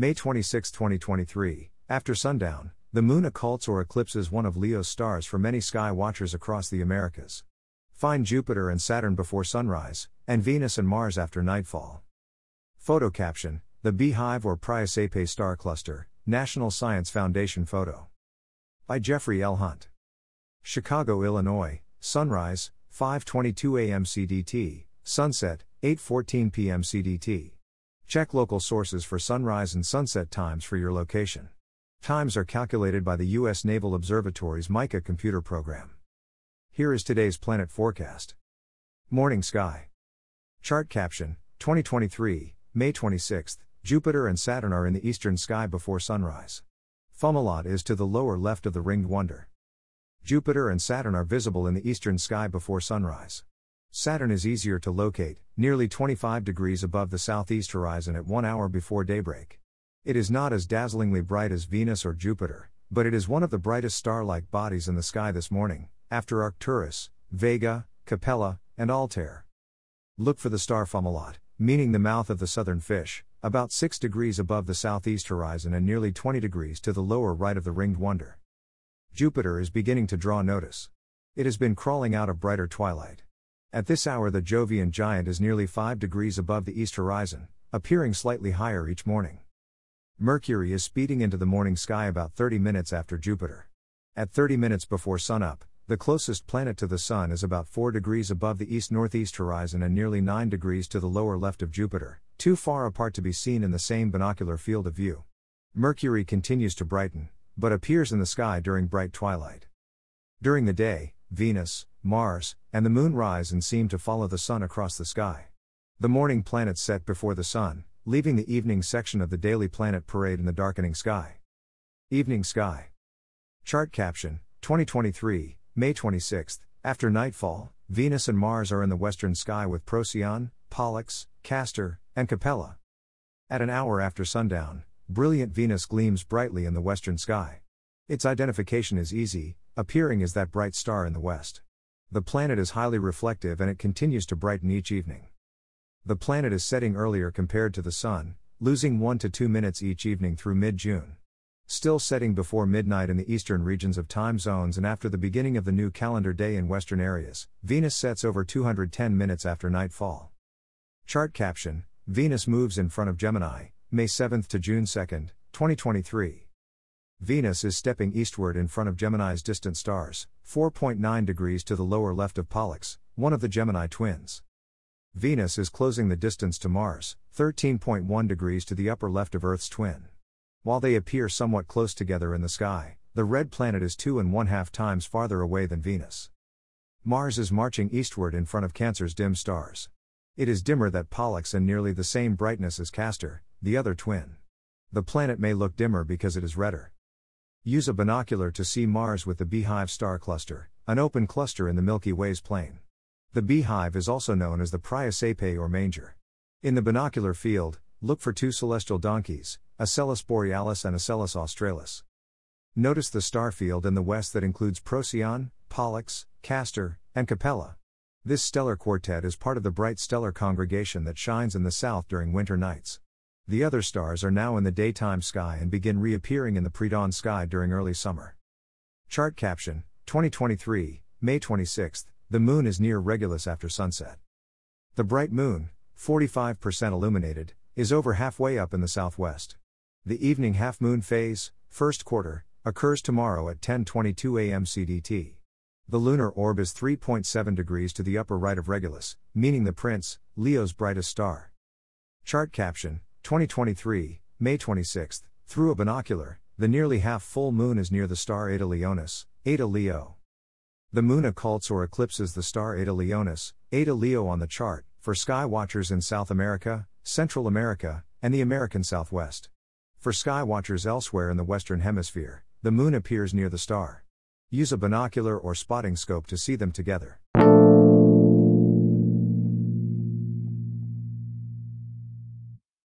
May 26, 2023. After sundown, the moon occults or eclipses one of Leo's stars for many sky watchers across the Americas. Find Jupiter and Saturn before sunrise, and Venus and Mars after nightfall. Photo caption The Beehive or Praesepe Star Cluster, National Science Foundation photo. By Jeffrey L. Hunt. Chicago, Illinois, sunrise, 5:22 a.m. CDT, sunset, 8:14 p.m. CDT. Check local sources for sunrise and sunset times for your location. Times are calculated by the U.S. Naval Observatory's MICA computer program. Here is today's planet forecast. Morning sky. Chart caption 2023, May 26th, Jupiter and Saturn are in the eastern sky before sunrise. Fomalhaut is to the lower left of the ringed wonder. Jupiter and Saturn are visible in the eastern sky before sunrise. Saturn is easier to locate, nearly 25 degrees above the southeast horizon at 1 hour before daybreak. It is not as dazzlingly bright as Venus or Jupiter, but it is one of the brightest star like bodies in the sky this morning, after Arcturus, Vega, Capella, and Altair. Look for the star Fomalhaut, meaning the mouth of the southern fish, about 6 degrees above the southeast horizon and nearly 20 degrees to the lower right of the ringed wonder. Jupiter is beginning to draw notice. It has been crawling out of brighter twilight. At this hour, the Jovian giant is nearly 5 degrees above the east horizon, appearing slightly higher each morning. Mercury is speeding into the morning sky about 30 minutes after Jupiter. At 30 minutes before sunup, the closest planet to the Sun is about 4 degrees above the east northeast horizon and nearly 9 degrees to the lower left of Jupiter, too far apart to be seen in the same binocular field of view. Mercury continues to brighten, but appears in the sky during bright twilight. During the day, Venus, Mars, and the Moon rise and seem to follow the Sun across the sky. The morning planets set before the Sun, leaving the evening section of the daily planet parade in the darkening sky. Evening Sky. Chart caption 2023, May 26th. After nightfall, Venus and Mars are in the western sky with Procyon, Pollux, Castor, and Capella. At an hour after sundown, brilliant Venus gleams brightly in the western sky. Its identification is easy, appearing as that bright star in the west. The planet is highly reflective and it continues to brighten each evening. The planet is setting earlier compared to the Sun, losing 1 to 2 minutes each evening through mid June. Still setting before midnight in the eastern regions of time zones and after the beginning of the new calendar day in western areas, Venus sets over 210 minutes after nightfall. Chart caption Venus moves in front of Gemini, May 7 to June 2, 2023. Venus is stepping eastward in front of Gemini's distant stars, 4.9 degrees to the lower left of Pollux, one of the Gemini twins. Venus is closing the distance to Mars, 13.1 degrees to the upper left of Earth's twin. While they appear somewhat close together in the sky, the red planet is two and one half times farther away than Venus. Mars is marching eastward in front of Cancer's dim stars. It is dimmer that Pollux and nearly the same brightness as Castor, the other twin. The planet may look dimmer because it is redder. Use a binocular to see Mars with the Beehive star cluster, an open cluster in the Milky Way's plane. The beehive is also known as the Praesepe or manger. In the binocular field, look for two celestial donkeys, Asellus borealis and Asellus australis. Notice the star field in the west that includes Procyon, Pollux, Castor, and Capella. This stellar quartet is part of the bright stellar congregation that shines in the south during winter nights. The other stars are now in the daytime sky and begin reappearing in the pre-dawn sky during early summer. Chart caption 2023, May 26th, the moon is near Regulus after sunset. The bright moon, 45% illuminated, is over halfway up in the southwest. The evening half moon phase, first quarter, occurs tomorrow at 10:22 a.m. CDT. The lunar orb is 3.7 degrees to the upper right of Regulus, meaning the Prince, Leo's brightest star. Chart caption 2023, May 26th. Through a binocular, the nearly half full moon is near the star Eta Leonis, Eta Leo. The moon occults or eclipses the star Eta Leonis, Eta Leo on the chart, for sky watchers in South America, Central America, and the American Southwest. For sky watchers elsewhere in the Western Hemisphere, the moon appears near the star. Use a binocular or spotting scope to see them together.